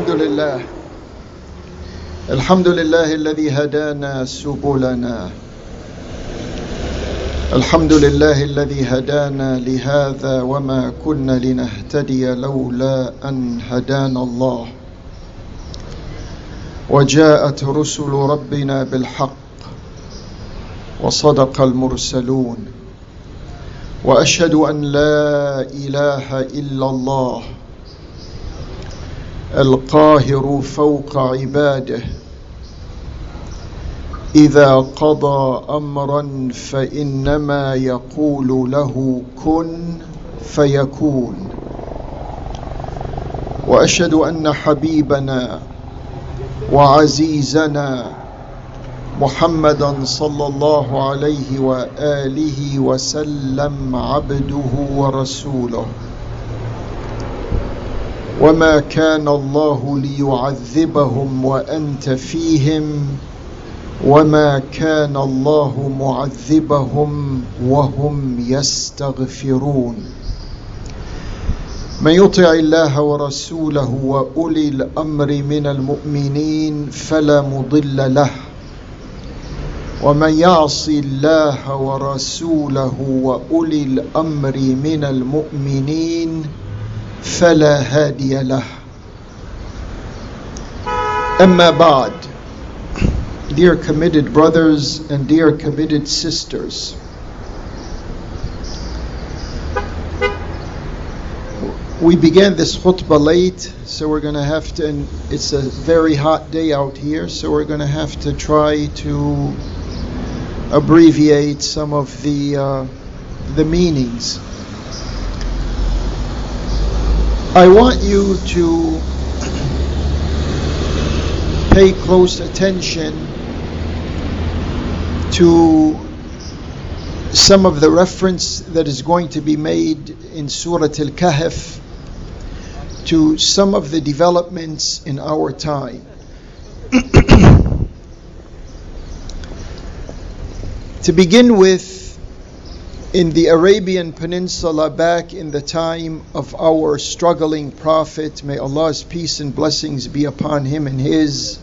الحمد لله. الحمد لله الذي هدانا سبلنا. الحمد لله الذي هدانا لهذا وما كنا لنهتدي لولا أن هدانا الله. وجاءت رسل ربنا بالحق وصدق المرسلون. وأشهد أن لا إله إلا الله. القاهر فوق عباده. إذا قضى أمرا فإنما يقول له كن فيكون. وأشهد أن حبيبنا وعزيزنا محمدا صلى الله عليه وآله وسلم عبده ورسوله. وما كان الله ليعذبهم وانت فيهم وما كان الله معذبهم وهم يستغفرون. من يطع الله ورسوله واولي الامر من المؤمنين فلا مضل له. ومن يعص الله ورسوله واولي الامر من المؤمنين فلا هادي له اما بعد dear committed brothers and dear committed sisters we began this khutbah late so we're going to have to and it's a very hot day out here so we're going to have to try to abbreviate some of the uh, the meanings I want you to pay close attention to some of the reference that is going to be made in Surah Al Kahf to some of the developments in our time. to begin with, in the Arabian Peninsula back in the time of our struggling Prophet, may Allah's peace and blessings be upon him and his,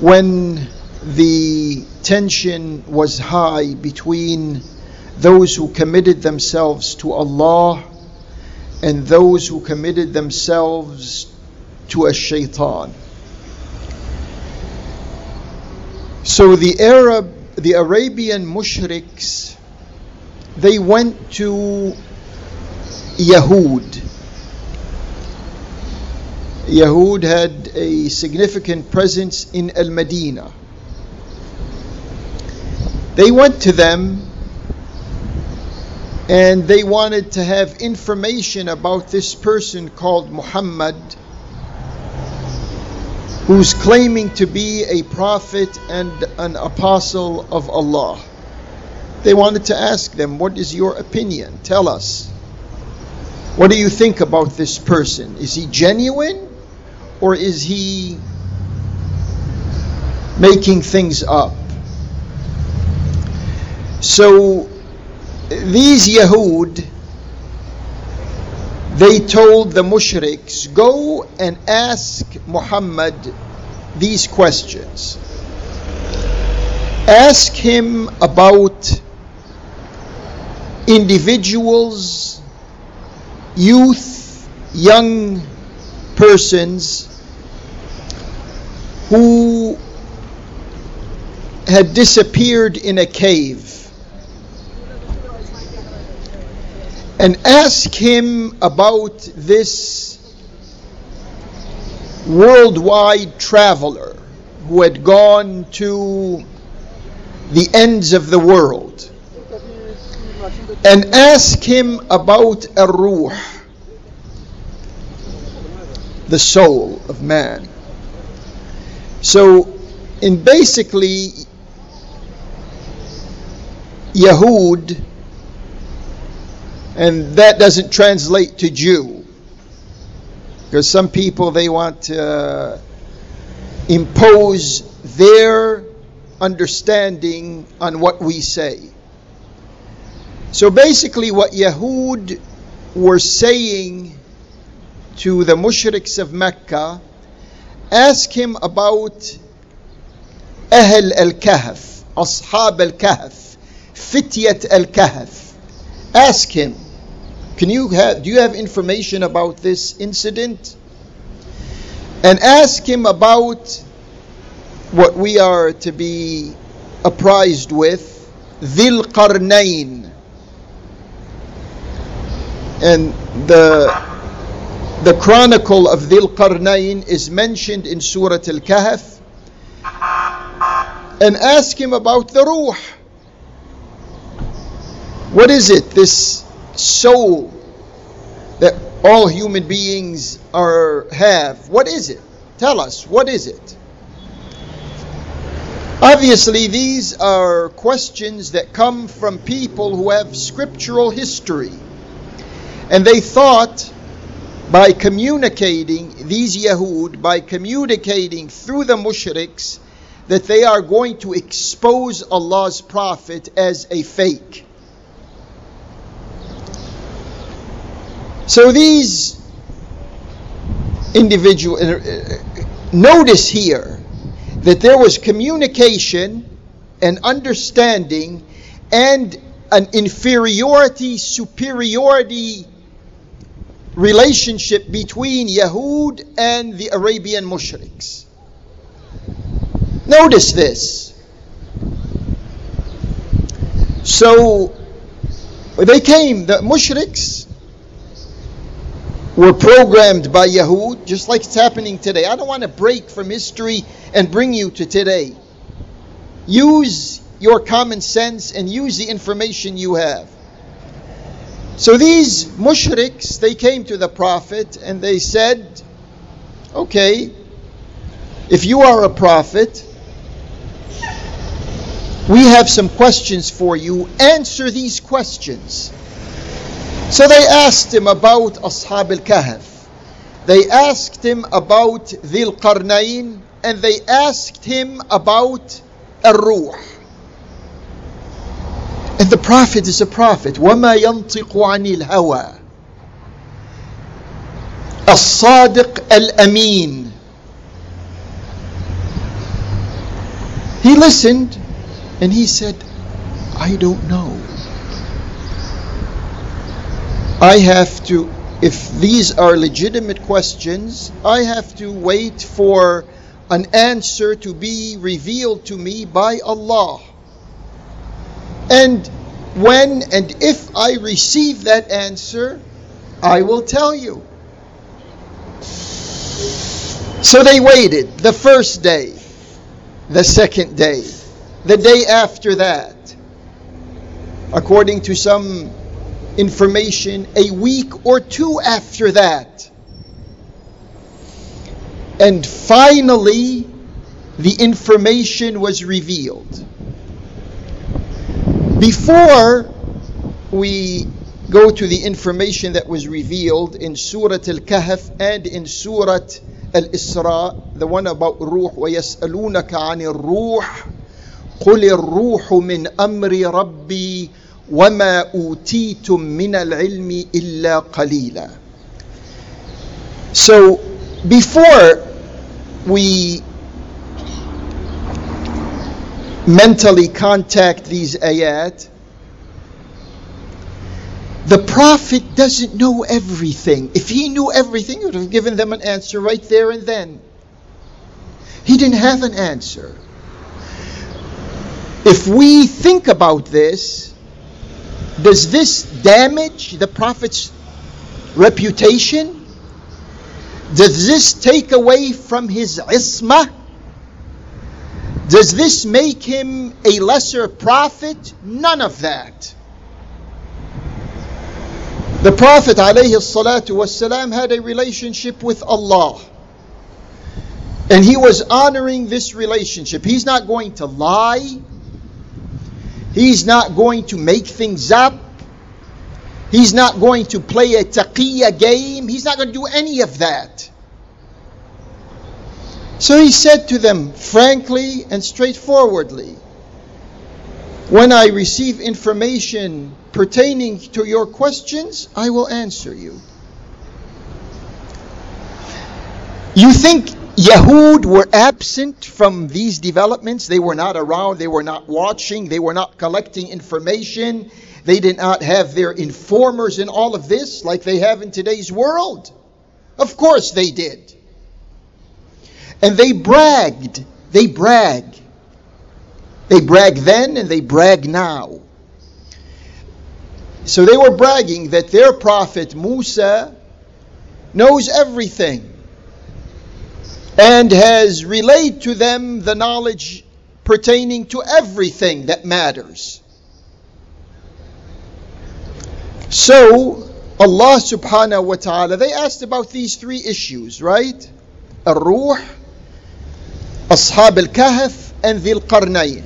when the tension was high between those who committed themselves to Allah and those who committed themselves to a shaitan. So the Arab, the Arabian mushriks, they went to Yahud. Yahud had a significant presence in Al Medina. They went to them and they wanted to have information about this person called Muhammad who's claiming to be a prophet and an apostle of Allah. They wanted to ask them, What is your opinion? Tell us. What do you think about this person? Is he genuine or is he making things up? So these Yahud, they told the mushriks, go and ask Muhammad these questions. Ask him about individuals, youth, young persons who had disappeared in a cave and ask him about this worldwide traveler who had gone to the ends of the world and ask him about a ruh the soul of man so in basically Yahud and that doesn't translate to Jew because some people they want to impose their understanding on what we say. So basically, what Yahud were saying to the mushriks of Mecca, ask him about Ahl al-Kahf, Ashab al-Kahf, Fityat al-Kahf. Ask him, can you have, do you have information about this incident? And ask him about what we are to be apprised with, Dhil Qarnayn. And the the chronicle of Dhil Qarnayn is mentioned in Surah Al Kahf. And ask him about the Ruh. What is it, this soul that all human beings are have? What is it? Tell us, what is it? Obviously, these are questions that come from people who have scriptural history. And they thought by communicating, these Yahud, by communicating through the mushriks, that they are going to expose Allah's Prophet as a fake. So these individual uh, notice here that there was communication and understanding and an inferiority superiority relationship between Yahud and the Arabian mushriks. Notice this. So they came, the mushriks were programmed by Yahud, just like it's happening today. I don't want to break from history and bring you to today. Use your common sense and use the information you have. So these mushriks, they came to the Prophet and they said, Okay, if you are a prophet, we have some questions for you. Answer these questions. So they asked him about Ashab al Kahf. They asked him about Dhil Qarnayn and they asked him about Ar-Ruh. And the Prophet is a prophet. وَمَا يَنطِقُ عَنِ الْهَوَى الصادق الأمين He listened and he said, I don't know. I have to, if these are legitimate questions, I have to wait for an answer to be revealed to me by Allah. And when and if I receive that answer, I will tell you. So they waited the first day, the second day, the day after that. According to some information, a week or two after that. And finally, the information was revealed. Before we go to the information that was revealed in Surah Al Kahf and in Surah Al Isra, the one about Ruh, وَيَسْأَلُونَكَ عَنِ الرُّوحِ قُلِ الرُّوحُ مِنْ أَمْرِ رَبِّي وَمَا أُوتِيتُم مِّنَ الْعِلْمِ إِلَّا قَلِيلًا So, before we mentally contact these ayat, the prophet doesn't know everything. If he knew everything, he would have given them an answer right there and then. He didn't have an answer. If we think about this, does this damage the prophet's reputation? Does this take away from his ismah? Does this make him a lesser prophet? None of that. The Prophet والسلام, had a relationship with Allah. And he was honoring this relationship. He's not going to lie. He's not going to make things up. He's not going to play a taqiyya game. He's not going to do any of that. So he said to them frankly and straightforwardly, When I receive information pertaining to your questions, I will answer you. You think Yahud were absent from these developments? They were not around, they were not watching, they were not collecting information, they did not have their informers in all of this like they have in today's world. Of course they did. And they bragged. They brag. They brag then and they brag now. So they were bragging that their prophet Musa knows everything and has relayed to them the knowledge pertaining to everything that matters. So, Allah subhanahu wa ta'ala, they asked about these three issues, right? Ar-Ruh, Ashab al-Kahf, and Dhil Qarnayn.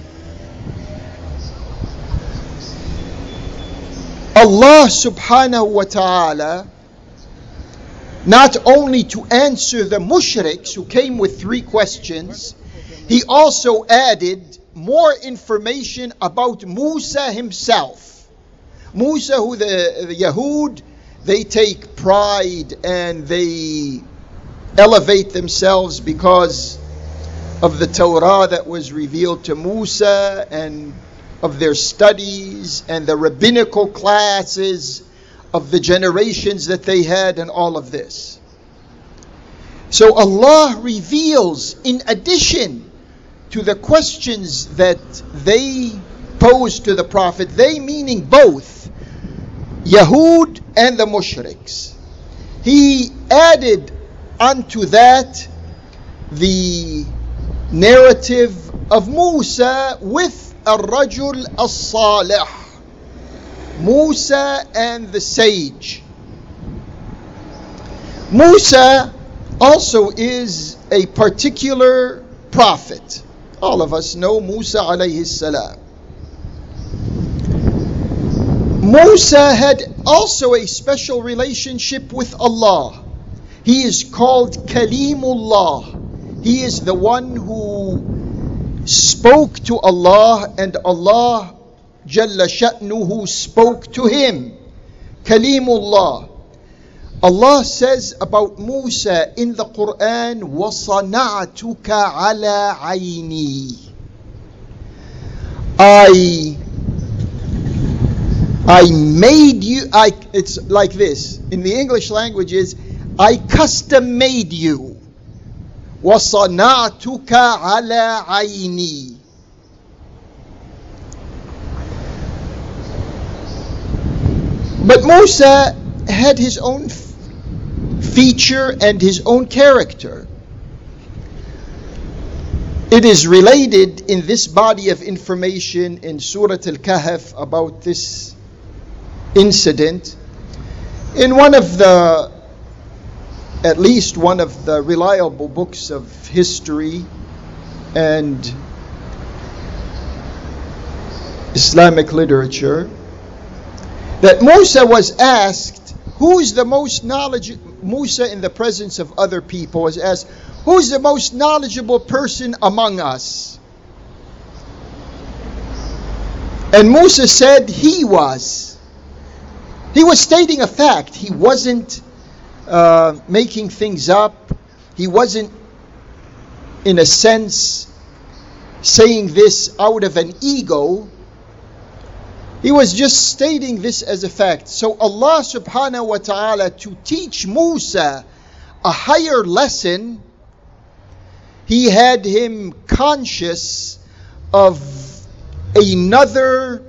Allah subhanahu wa ta'ala not only to answer the mushriks who came with three questions, he also added more information about Musa himself. Musa, who the, the Yahud, they take pride and they elevate themselves because of the Torah that was revealed to Musa and of their studies and the rabbinical classes of the generations that they had and all of this. So Allah reveals, in addition to the questions that they posed to the Prophet, they meaning both Yahud and the Mushriks. He added unto that the narrative of Musa with Ar-Rajul As-Salih. Musa and the sage. Musa also is a particular prophet. All of us know Musa alayhi salam. Musa had also a special relationship with Allah. He is called Kalimullah. He is the one who spoke to Allah and Allah Jalla Sha'nuhu spoke to him. Kalimullah. Allah says about Musa in the Quran, وَصَنَعْتُكَ عَلَى عَيْنِي I I made you I it's like this. In the English language is I custom made you. وَصَنَعْتُكَ عَلَى عَيْنِي But Musa had his own feature and his own character. It is related in this body of information in Surah Al Kahf about this incident. In one of the, at least one of the reliable books of history and Islamic literature, that Musa was asked, Who's the most knowledgeable? Musa, in the presence of other people, was asked, Who's the most knowledgeable person among us? And Musa said he was. He was stating a fact. He wasn't uh, making things up. He wasn't, in a sense, saying this out of an ego he was just stating this as a fact. So Allah subhanahu wa ta'ala to teach Musa a higher lesson, he had him conscious of another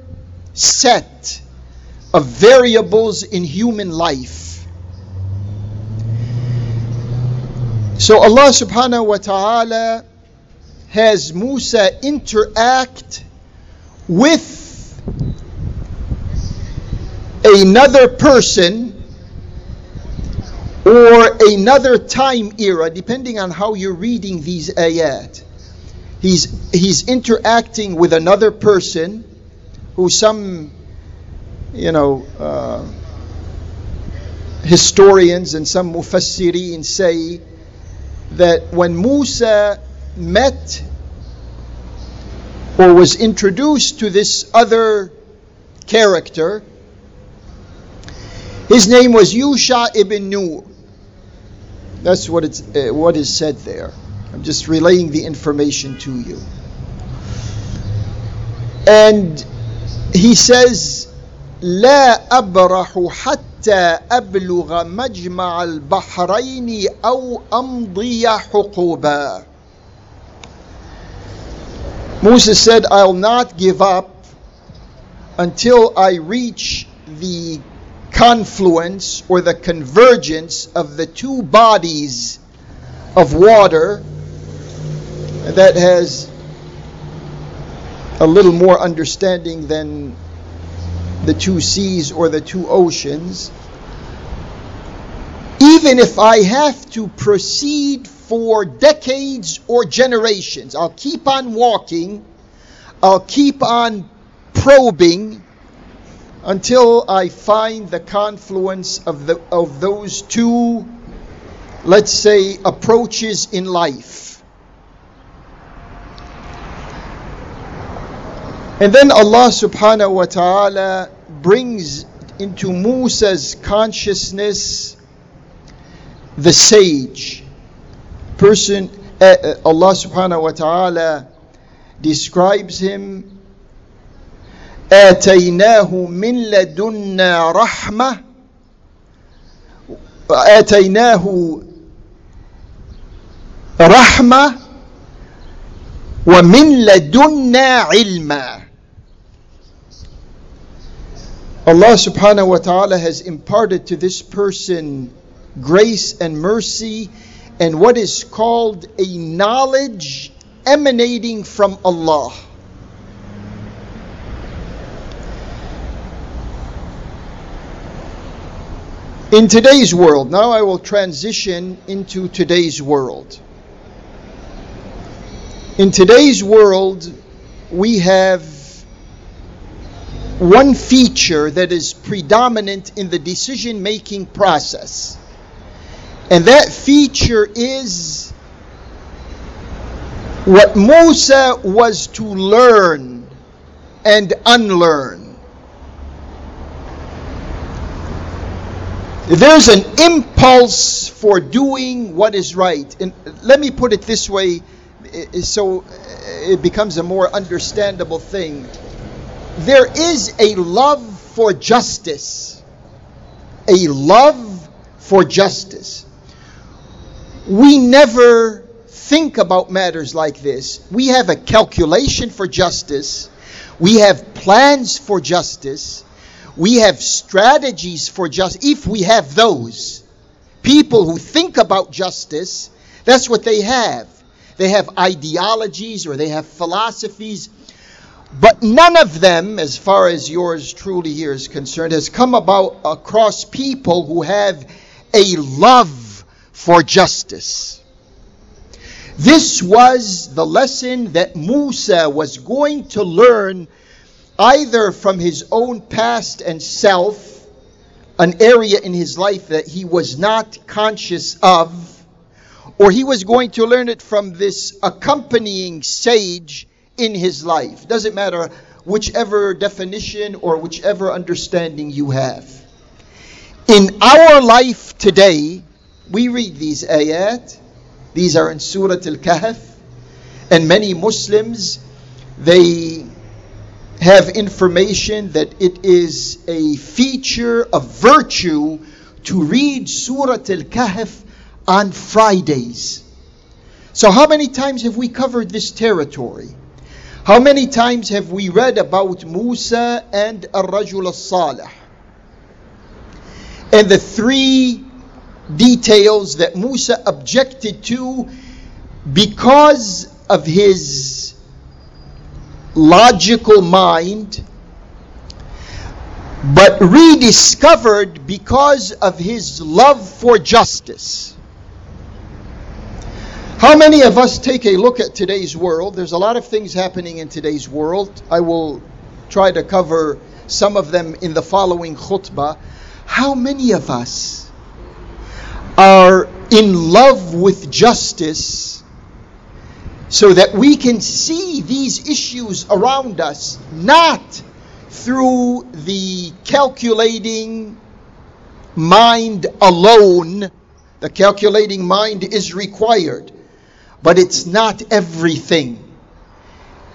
set of variables in human life. So Allah subhanahu wa ta'ala has Musa interact with another person or another time era, depending on how you're reading these ayat. He's, he's interacting with another person who some, you know, uh, historians and some mufassirin say that when Musa met or was introduced to this other character, his name was Yusha ibn Nun. That's what, it's, uh, what is said there. I'm just relaying the information to you. And he says, لا أبرح حتى أبلغ مجمع البحرين أو أمضي حقوبا. Moses said, I'll not give up until I reach the confluence or the convergence of the two bodies of water that has a little more understanding than the two seas or the two oceans. Even if I have to proceed for decades or generations, I'll keep on walking, I'll keep on probing until I find the confluence of, the, of those two, let's say, approaches in life. And then Allah subhanahu wa ta'ala brings into Musa's consciousness the sage. Person, uh, Allah subhanahu wa ta'ala describes him آتيناه من لدنا رحمة آتيناه رحمة ومن لدنا علما Allah subhanahu wa ta'ala has imparted to this person grace and mercy and what is called a knowledge emanating from Allah. In today's world, now I will transition into today's world. In today's world, we have one feature that is predominant in the decision making process. And that feature is what Musa was to learn and unlearn. There's an impulse for doing what is right. And let me put it this way so uh, it becomes a more understandable thing. There is a love for justice. A love for justice. We never think about matters like this. We have a calculation for justice. We have plans for justice we have strategies for justice. If we have those, people who think about justice, that's what they have. They have ideologies or they have philosophies, but none of them, as far as yours truly here is concerned, has come about across people who have a love for justice. This was the lesson that Musa was going to learn either from his own past and self, an area in his life that he was not conscious of, or he was going to learn it from this accompanying sage in his life. Doesn't matter whichever definition or whichever understanding you have. In our life today, we read these ayat. These are in Surah Al-Kahf. And many Muslims, they have information that it is a feature of virtue to read Surah Al Kahf on Fridays. So, how many times have we covered this territory? How many times have we read about Musa and Ar Rajul al Salih? And the three details that Musa objected to because of his logical mind, but rediscovered because of his love for justice. How many of us take a look at today's world? There's a lot of things happening in today's world. I will try to cover some of them in the following khutbah. How many of us are in love with justice so that we can see these issues around us not through the calculating mind alone, The calculating mind is required, but it's not everything.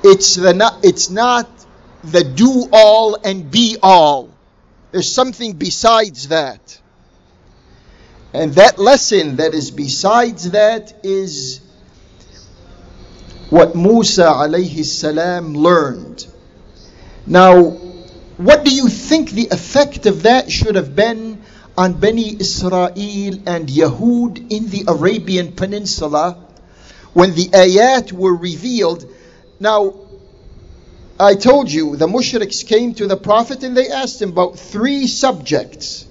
It's the not, it's not the do all and be all. There's something besides that. And that lesson that is besides that is what Musa alayhi salam learned. Now, what do you think the effect of that should have been on Bani Israel and Yahud in the Arabian Peninsula when the ayat were revealed? Now, I told you the mushriks came to the Prophet and they asked him about three subjects.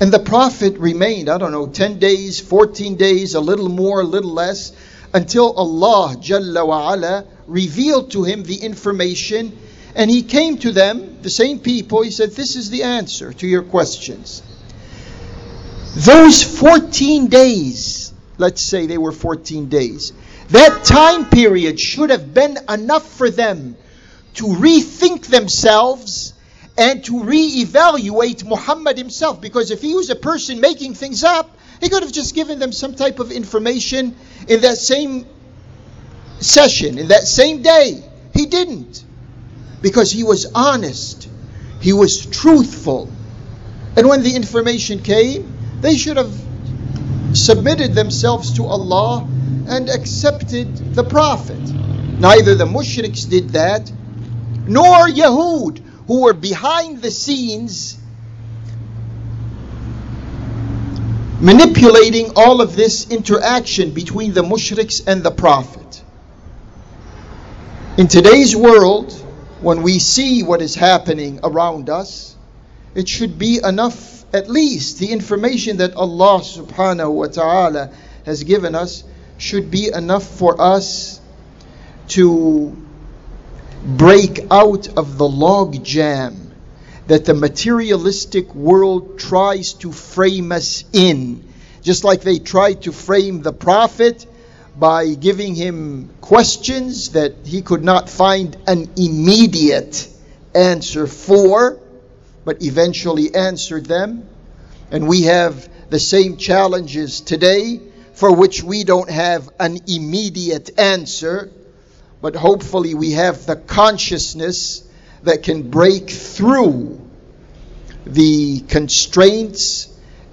And the Prophet remained, I don't know, 10 days, 14 days, a little more, a little less, until Allah Jalla wa ala revealed to him the information. And he came to them, the same people, he said, This is the answer to your questions. Those 14 days, let's say they were 14 days, that time period should have been enough for them to rethink themselves and to reevaluate Muhammad himself. Because if he was a person making things up, he could have just given them some type of information in that same session, in that same day. He didn't. Because he was honest, he was truthful. And when the information came, they should have submitted themselves to Allah and accepted the Prophet. Neither the mushriks did that, nor Yahud, who were behind the scenes manipulating all of this interaction between the mushriks and the Prophet. In today's world, when we see what is happening around us, it should be enough, at least the information that Allah subhanahu wa ta'ala has given us should be enough for us to break out of the log jam that the materialistic world tries to frame us in. Just like they tried to frame the Prophet by giving him questions that he could not find an immediate answer for, but eventually answered them. And we have the same challenges today for which we don't have an immediate answer but hopefully we have the consciousness that can break through the constraints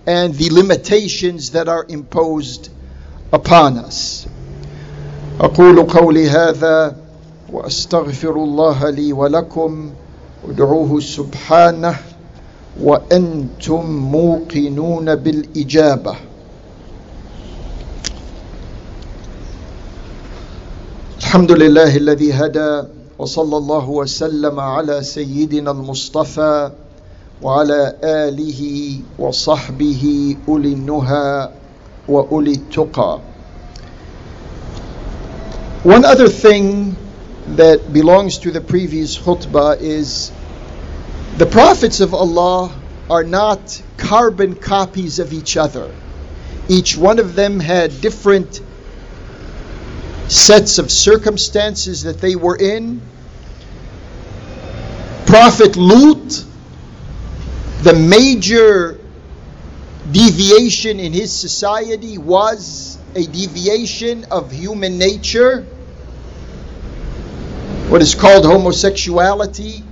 and the limitations that are imposed upon us. أقول قولي هذا وأستغفر الله لي ولكم ادعوه سبحانه وأنتم موقنون بالإجابة الحمد لله الذي هدى وصلى الله وسلم على سيدنا المصطفى وعلى اله وصحبه اولي النهى واولي التقى One other thing that belongs to the previous khutbah is the prophets of Allah are not carbon copies of each other. Each one of them had different sets of circumstances that they were in. Prophet Lut, the major deviation in his society was a deviation of human nature, what is called homosexuality.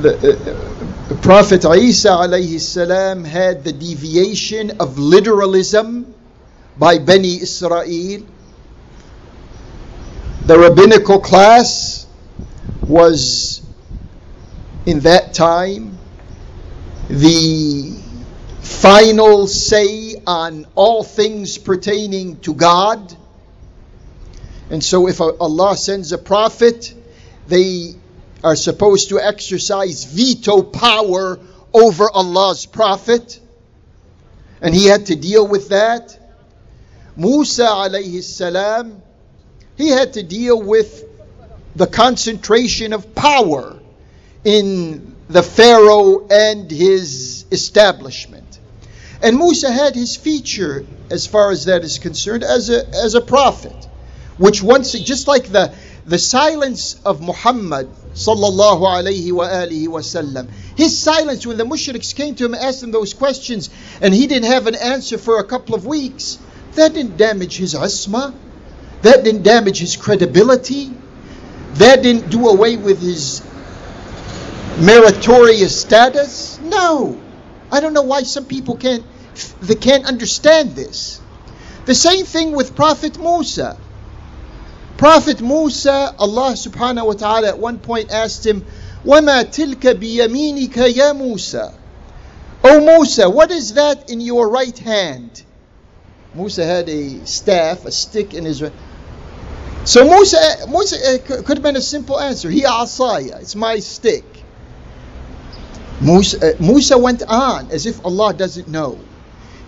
The, uh, Prophet Isa alayhi salam had the deviation of literalism by Bani Israel. The rabbinical class was in that time the final say on all things pertaining to God. And so if Allah sends a prophet, they are supposed to exercise veto power over Allah's prophet. And he had to deal with that. Musa alayhi salam, he had to deal with the concentration of power in the Pharaoh and his establishment. And Musa had his feature, as far as that is concerned, as a, as a prophet, which once, just like the, the silence of Muhammad sallallahu alayhi wa alihi wasallam. His silence when the mushriks came to him and asked him those questions and he didn't have an answer for a couple of weeks, that didn't damage his ismah. That didn't damage his credibility. That didn't do away with his meritorious status. No. I don't know why some people can't they can't understand this. The same thing with Prophet Musa. Prophet Musa, Allah subhanahu wa ta'ala at one point asked him, وَمَا تِلْكَ بِيَمِينِكَ يَا مُوسَى O Musa, what is that in your right hand? Musa had a staff, a stick in his right. So Musa, Musa uh, could have been a simple answer. He asaya, it's my stick. Musa, uh, Musa went on as if Allah doesn't know.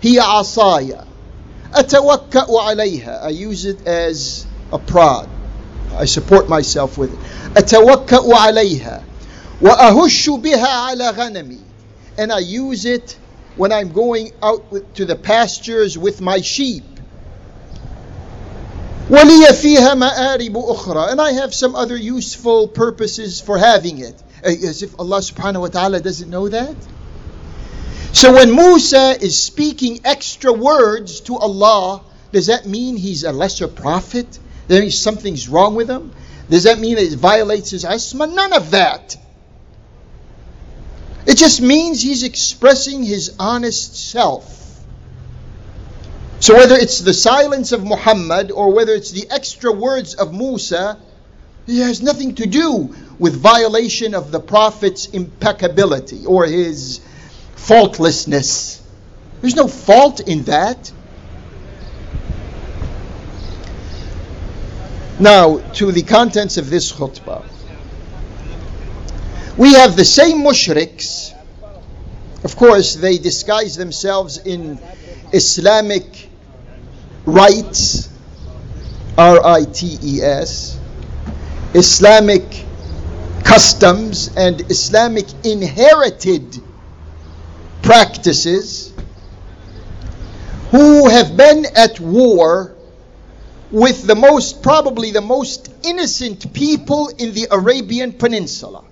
He asaya. أتوكأ عليها. I use it as a prod. I support myself with it. أتوكأ عليها وأهش بها على غنمي and I use it when I'm going out with, to the pastures with my sheep. وَلِيَ فِيهَا مَآرِبُ أُخْرَى And I have some other useful purposes for having it. As if Allah subhanahu wa ta'ala doesn't know that. So when Musa is speaking extra words to Allah, does that mean he's a lesser prophet? That mean something's wrong with him? Does that mean that it violates his ismah? None of that. It just means he's expressing his honest self. So whether it's the silence of Muhammad or whether it's the extra words of Musa, it has nothing to do with violation of the Prophet's impeccability or his faultlessness. There's no fault in that. Now, to the contents of this khutbah. We have the same mushriks. Of course, they disguise themselves in Islamic rites, R I T E S, Islamic customs, and Islamic inherited practices, who have been at war with the most, probably the most innocent people in the Arabian Peninsula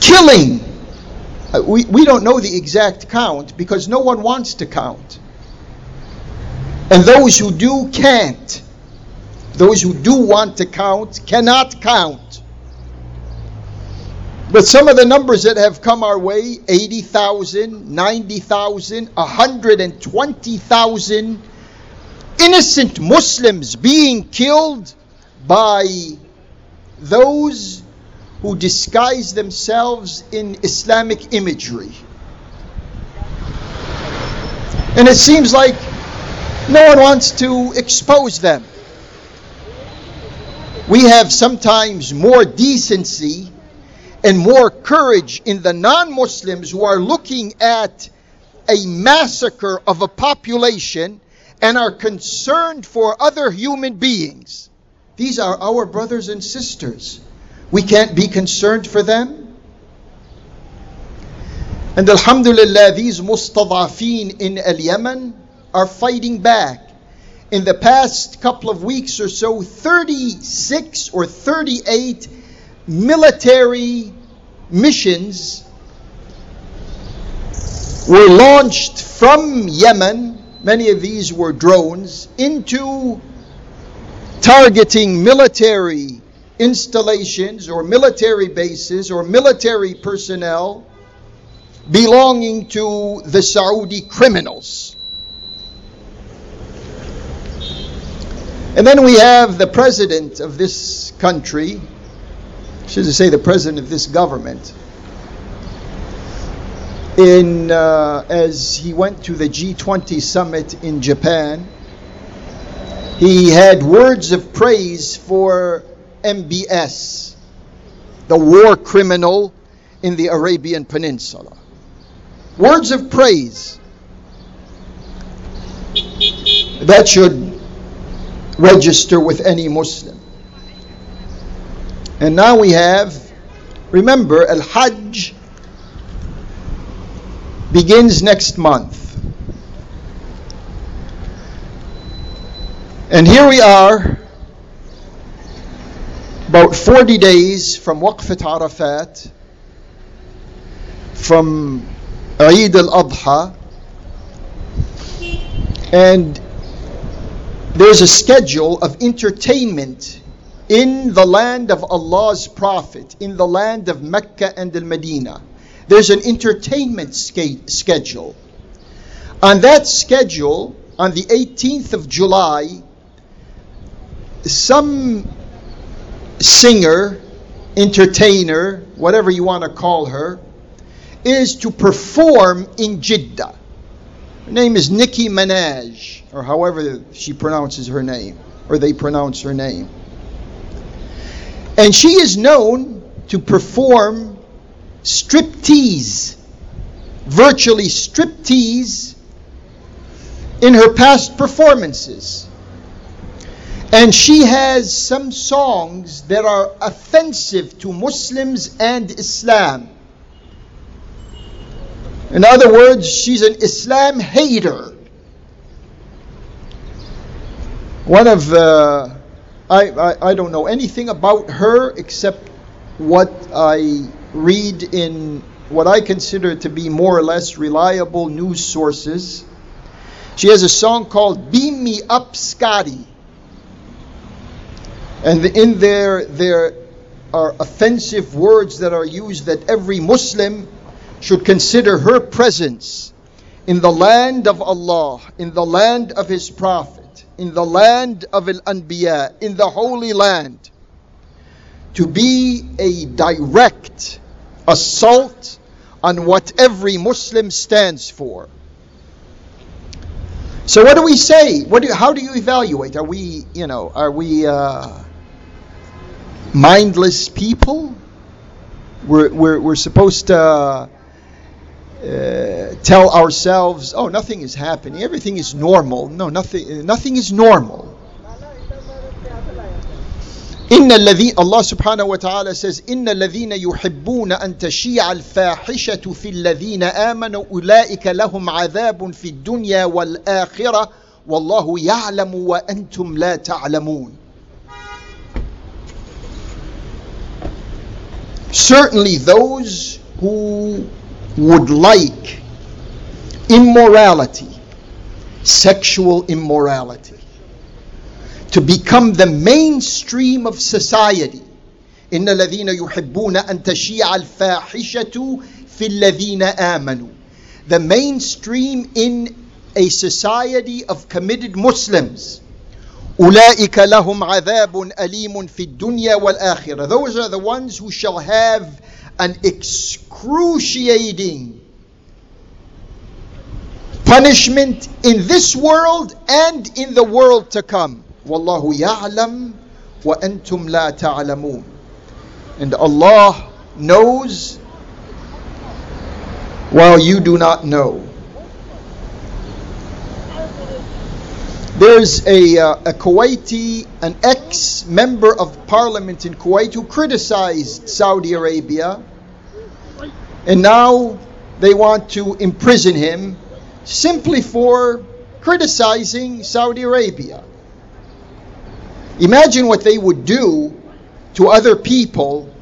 killing. Uh, we, we don't know the exact count because no one wants to count. And those who do can't. Those who do want to count cannot count. But some of the numbers that have come our way 80,000, 90,000, 120,000 innocent Muslims being killed by those who disguise themselves in Islamic imagery. And it seems like no one wants to expose them. We have sometimes more decency and more courage in the non Muslims who are looking at a massacre of a population and are concerned for other human beings. These are our brothers and sisters. We can't be concerned for them. And Alhamdulillah, these mustadafin in Al Yemen are fighting back. In the past couple of weeks or so, 36 or 38 military missions were launched from Yemen. Many of these were drones into targeting military installations or military bases or military personnel belonging to the Saudi criminals. And then we have the president of this country, should I say the president of this government, in uh, as he went to the G20 summit in Japan, he had words of praise for MBS, the war criminal in the Arabian Peninsula. Words of praise. That should register with any Muslim. And now we have, remember, Al Hajj begins next month. And here we are about 40 days from Waqfat Arafat, from Eid al-Adha, and there's a schedule of entertainment in the land of Allah's Prophet, in the land of Mecca and Al Medina. There's an entertainment schedule. On that schedule, on the 18th of July, some singer, entertainer, whatever you want to call her, is to perform in Jeddah. Her name is Nicki Minaj, or however she pronounces her name, or they pronounce her name. And she is known to perform striptease, virtually striptease, in her past performances. And she has some songs that are offensive to Muslims and Islam. In other words, she's an Islam hater. One of, uh, I, I, I don't know anything about her except what I read in what I consider to be more or less reliable news sources. She has a song called Beam Me Up Scotty. And in there, there are offensive words that are used that every Muslim should consider her presence in the land of Allah, in the land of His Prophet, in the land of Al Anbiya, in the Holy Land, to be a direct assault on what every Muslim stands for. So, what do we say? What do, how do you evaluate? Are we, you know, are we uh, mindless people? We're, we're, we're supposed to uh, tell ourselves, oh, nothing is happening, everything is normal. No, nothing, nothing is normal. إن الذي subhanahu wa ta'ala says إن الذين يحبون أن تشيع الفاحشة في الذين آمنوا أولئك لهم عذاب في الدنيا والآخرة. والله يعلم وأنتم لا تعلمون. Certainly those who would like immorality, sexual immorality, to become the mainstream of society. إن الذين يحبون أن تشيع الفاحشة في الذين آمنوا. The mainstream in a society of committed Muslims. أولئك لهم عذاب أليم في الدنيا والآخرة. Those are the ones who shall have an excruciating punishment in this world and in the world to come. Wallahu ya'lam wa antum la ta'lamun. And Allah knows while you do not know. There's a, uh, a Kuwaiti, an ex member of parliament in Kuwait who criticized Saudi Arabia, and now they want to imprison him simply for criticizing Saudi Arabia. Imagine what they would do to other people.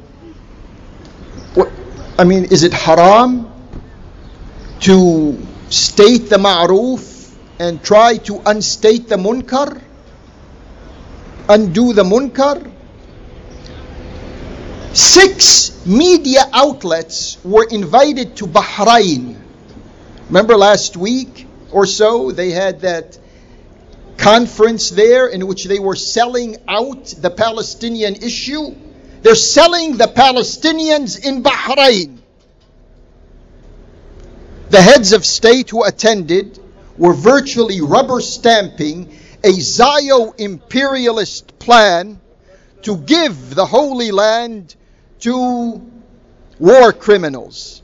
I mean, is it haram to state the ma'ruf and try to unstate the munkar, undo the munkar. Six media outlets were invited to Bahrain. Remember last week or so, they had that conference there in which they were selling out the Palestinian issue. They're selling the Palestinians in Bahrain. The heads of state who attended were virtually rubber stamping a Zio imperialist plan to give the Holy Land to war criminals.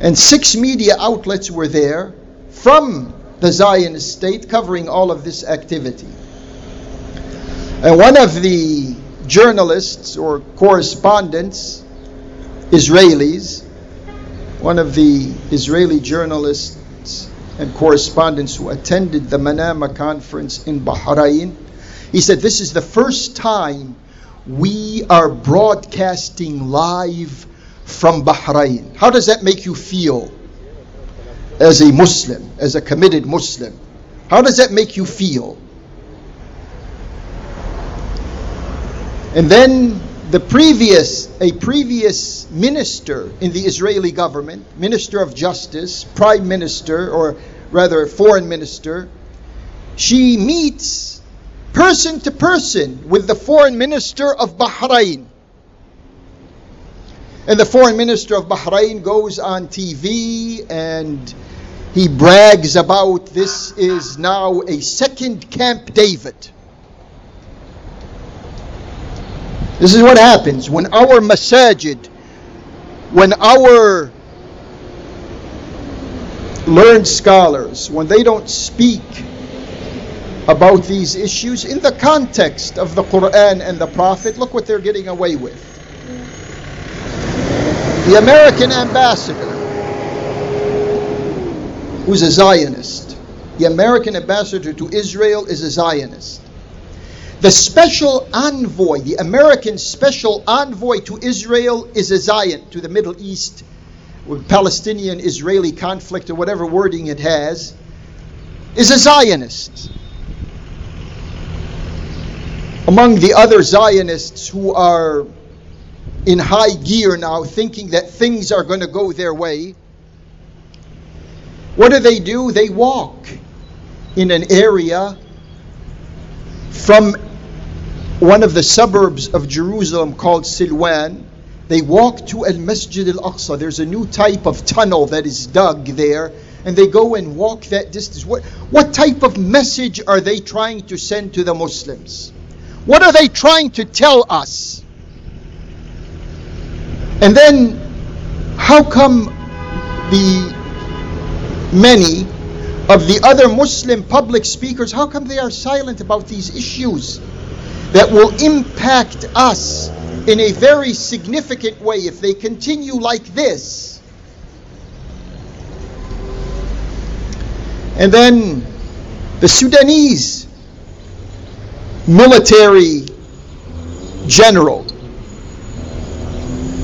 And six media outlets were there from the Zionist state covering all of this activity. And one of the journalists or correspondents, Israelis, one of the Israeli journalists and correspondents who attended the Manama conference in Bahrain, He said, This is the first time we are broadcasting live from Bahrain. How does that make you feel as a Muslim, as a committed Muslim? How does that make you feel? And then the previous, a previous minister in the Israeli government, Minister of Justice, Prime Minister, or rather Foreign Minister, she meets person to person with the Foreign Minister of Bahrain. And the Foreign Minister of Bahrain goes on TV and he brags about this is now a second Camp David. This is what happens when our masajid, when our learned scholars, when they don't speak about these issues in the context of the Quran and the Prophet, look what they're getting away with. The American ambassador, who's a Zionist, the American ambassador to Israel is a Zionist. The special envoy, the American special envoy to Israel is a Zionist, to the Middle East, Palestinian Israeli conflict or whatever wording it has, is a Zionist. Among the other Zionists who are in high gear now, thinking that things are going to go their way, what do they do? They walk in an area from one of the suburbs of Jerusalem called Silwan. They walk to Al Masjid Al Aqsa. There's a new type of tunnel that is dug there, and they go and walk that distance. What, what type of message are they trying to send to the Muslims? What are they trying to tell us? And then, how come the many of the other Muslim public speakers, how come they are silent about these issues? that will impact us in a very significant way if they continue like this. And then the Sudanese military general,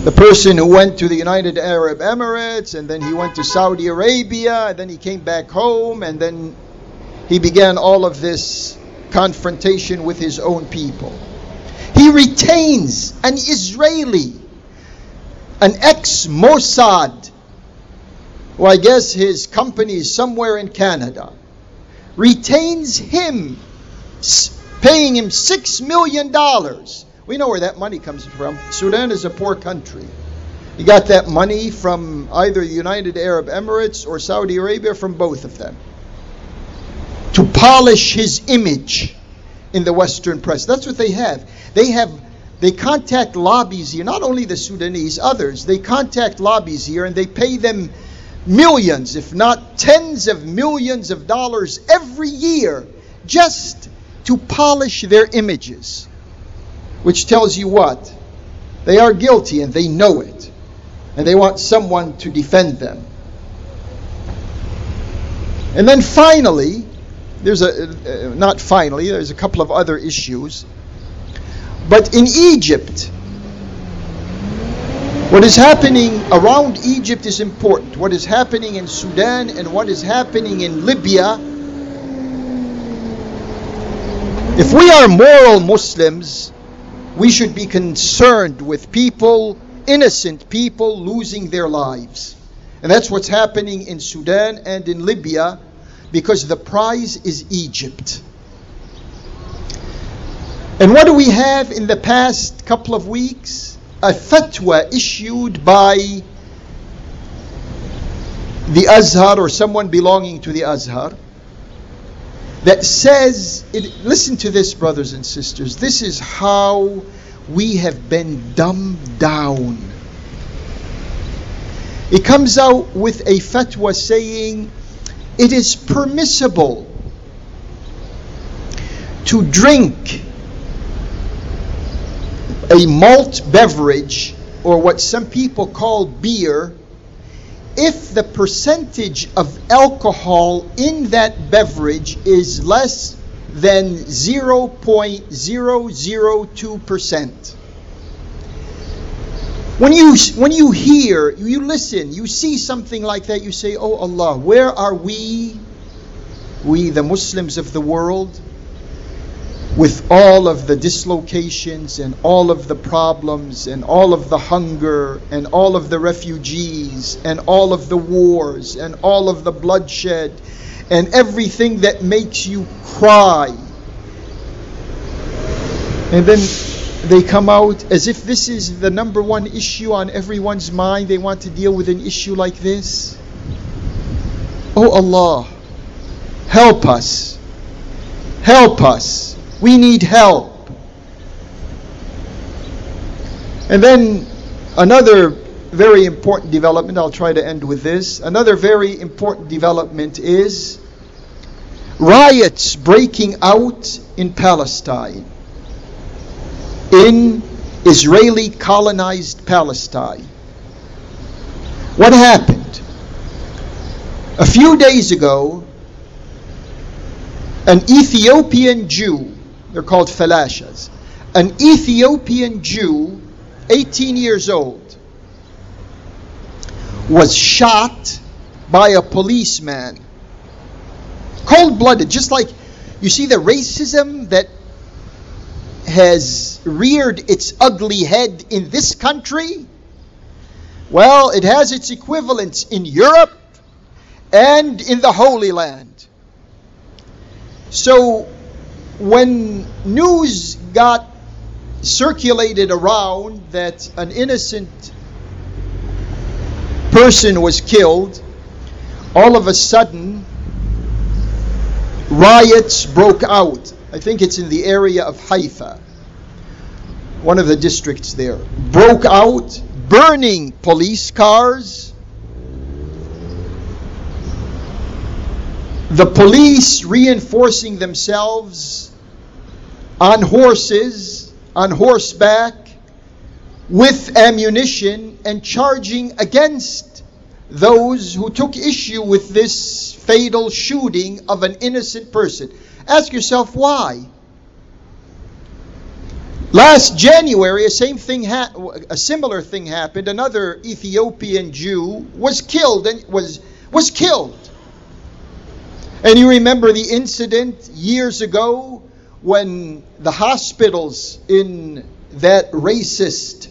the person who went to the United Arab Emirates and then he went to Saudi Arabia and then he came back home and then he began all of this confrontation with his own people. He retains an Israeli, an ex Mossad, who I guess his company is somewhere in Canada, retains him, paying him $6 million. We know where that money comes from. Sudan is a poor country. He got that money from either the United Arab Emirates or Saudi Arabia, from both of them to polish his image in the Western press. That's what they have. They have they contact lobbies here, not only the Sudanese, others. They contact lobbies here and they pay them millions, if not tens of millions of dollars every year just to polish their images. Which tells you what? They are guilty and they know it. And they want someone to defend them. And then finally, there's a, uh, not finally, there's a couple of other issues. But in Egypt, what is happening around Egypt is important. What is happening in Sudan and what is happening in Libya. If we are moral Muslims, we should be concerned with people, innocent people, losing their lives. And that's what's happening in Sudan and in Libya because the prize is Egypt. And what do we have in the past couple of weeks? A fatwa issued by the Azhar or someone belonging to the Azhar that says, it, listen to this, brothers and sisters, this is how we have been dumbed down. It comes out with a fatwa saying it is permissible to drink a malt beverage or what some people call beer if the percentage of alcohol in that beverage is less than 0.002%. When you, when you hear, you listen, you see something like that, you say, Oh Allah, where are we, we the Muslims of the world, with all of the dislocations and all of the problems and all of the hunger and all of the refugees and all of the wars and all of the bloodshed and everything that makes you cry. And then they come out as if this is the number one issue on everyone's mind. They want to deal with an issue like this. Oh Allah, help us. Help us. We need help. And then another very important development, I'll try to end with this. Another very important development is riots breaking out in Palestine, in Israeli colonized Palestine. What happened? A few days ago, an Ethiopian Jew, they're called falashas, an Ethiopian Jew, 18 years old, was shot by a policeman. Cold blooded, just like you see the racism that has reared its ugly head in this country. Well, it has its equivalents in Europe and in the Holy Land. So, when news got circulated around that an innocent person was killed, all of a sudden riots broke out. I think it's in the area of Haifa, one of the districts there. Broke out, burning police cars. The police reinforcing themselves on horses, on horseback, with ammunition and charging against those who took issue with this fatal shooting of an innocent person. Ask yourself why. Last January, a same thing, ha- a similar thing happened. Another Ethiopian Jew was killed and was was killed. And you remember the incident years ago when the hospitals in that racist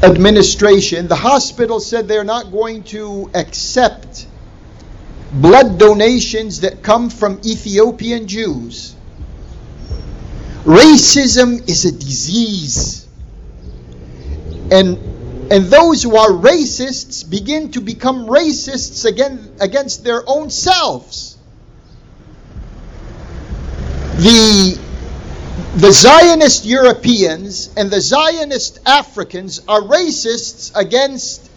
administration, the hospital said they're not going to accept blood donations that come from Ethiopian Jews. Racism is a disease. And and those who are racists begin to become racists again against their own selves. The the Zionist Europeans and the Zionist Africans are racists against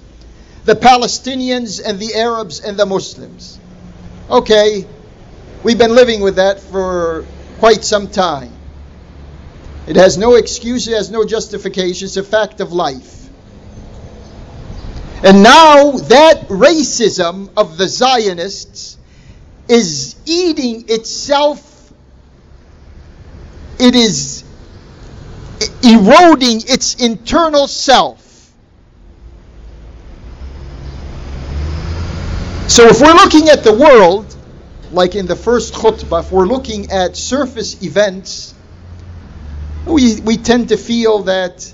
the Palestinians and the Arabs and the Muslims. Okay, we've been living with that for quite some time. It has no excuse, it has no justification, it's a fact of life. And now that racism of the Zionists is eating itself it is eroding its internal self. So if we're looking at the world, like in the first khutbah, if we're looking at surface events, we, we tend to feel that,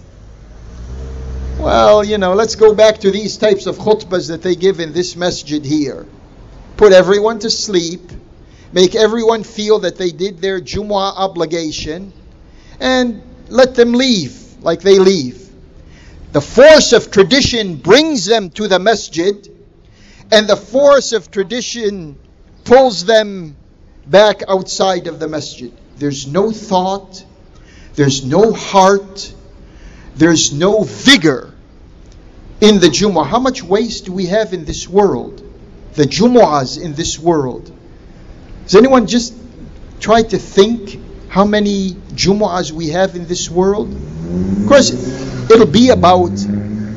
well, you know, let's go back to these types of khutbahs that they give in this masjid here. Put everyone to sleep make everyone feel that they did their Jumu'ah obligation, and let them leave like they leave. The force of tradition brings them to the masjid, and the force of tradition pulls them back outside of the masjid. There's no thought, there's no heart, there's no vigor in the Jumu'ah. How much waste do we have in this world? The Jumu'ahs in this world. Does anyone just try to think how many Jumu'ahs we have in this world? Of course, it'll be about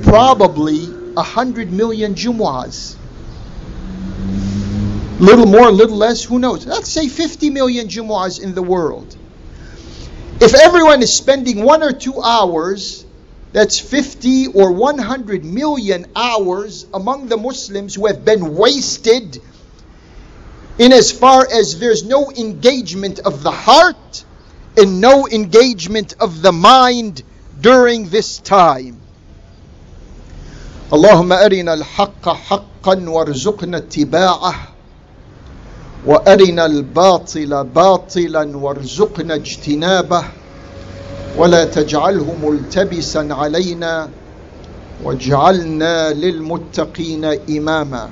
probably a hundred million Jumu'ahs. Little more, little less, who knows? Let's say 50 million Jumu'ahs in the world. If everyone is spending one or two hours, that's 50 or 100 million hours among the Muslims who have been wasted in as far as there's no engagement of the heart and no engagement of the mind during this time. اللهم أرنا الحق حقا وارزقنا اتباعه وارنا الباطل باطلا وارزقنا اجتنابه ولا تجعله ملتبسا علينا واجعلنا للمتقين إماما.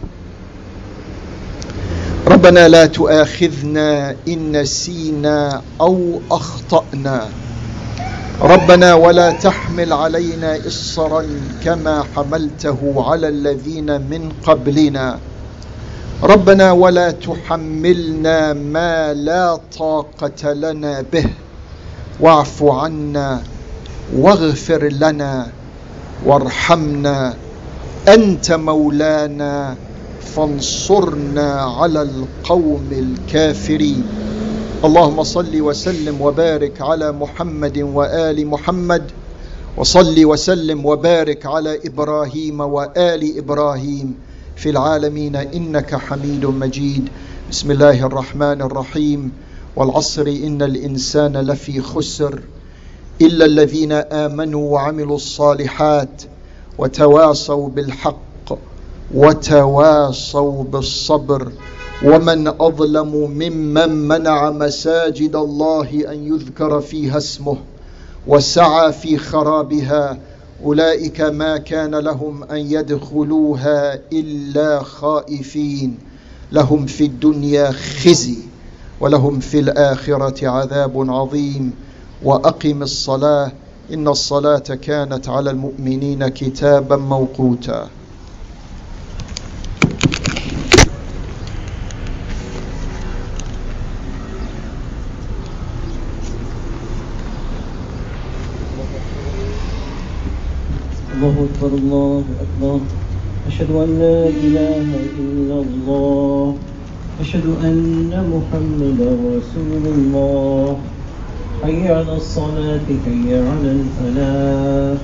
ربنا لا تؤاخذنا إن نسينا أو أخطأنا. ربنا ولا تحمل علينا إصرا كما حملته على الذين من قبلنا. ربنا ولا تحملنا ما لا طاقة لنا به. واعف عنا واغفر لنا وارحمنا. أنت مولانا فانصرنا على القوم الكافرين. اللهم صل وسلم وبارك على محمد وآل محمد. وصل وسلم وبارك على إبراهيم وآل إبراهيم في العالمين. إنك حميد مجيد. بسم الله الرحمن الرحيم. والعصر إن الإنسان لفي خسر إلا الذين آمنوا وعملوا الصالحات وتواصوا بالحق وتواصوا بالصبر ومن أظلم ممن منع مساجد الله أن يذكر فيها اسمه وسعى في خرابها أولئك ما كان لهم أن يدخلوها إلا خائفين لهم في الدنيا خزي ولهم في الآخرة عذاب عظيم وأقم الصلاة إن الصلاة كانت على المؤمنين كتابا موقوتا. الله أكبر الله أكبر. أشهد أن لا إله إلا الله. أشهد أن محمدا رسول الله حي على الصلاة حي على الفلاح.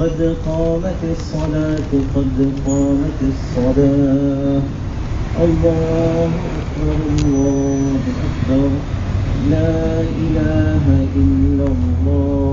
قد قامت الصلاة قد قامت الصلاة. الله أكبر الله أكبر. لا إله إلا الله.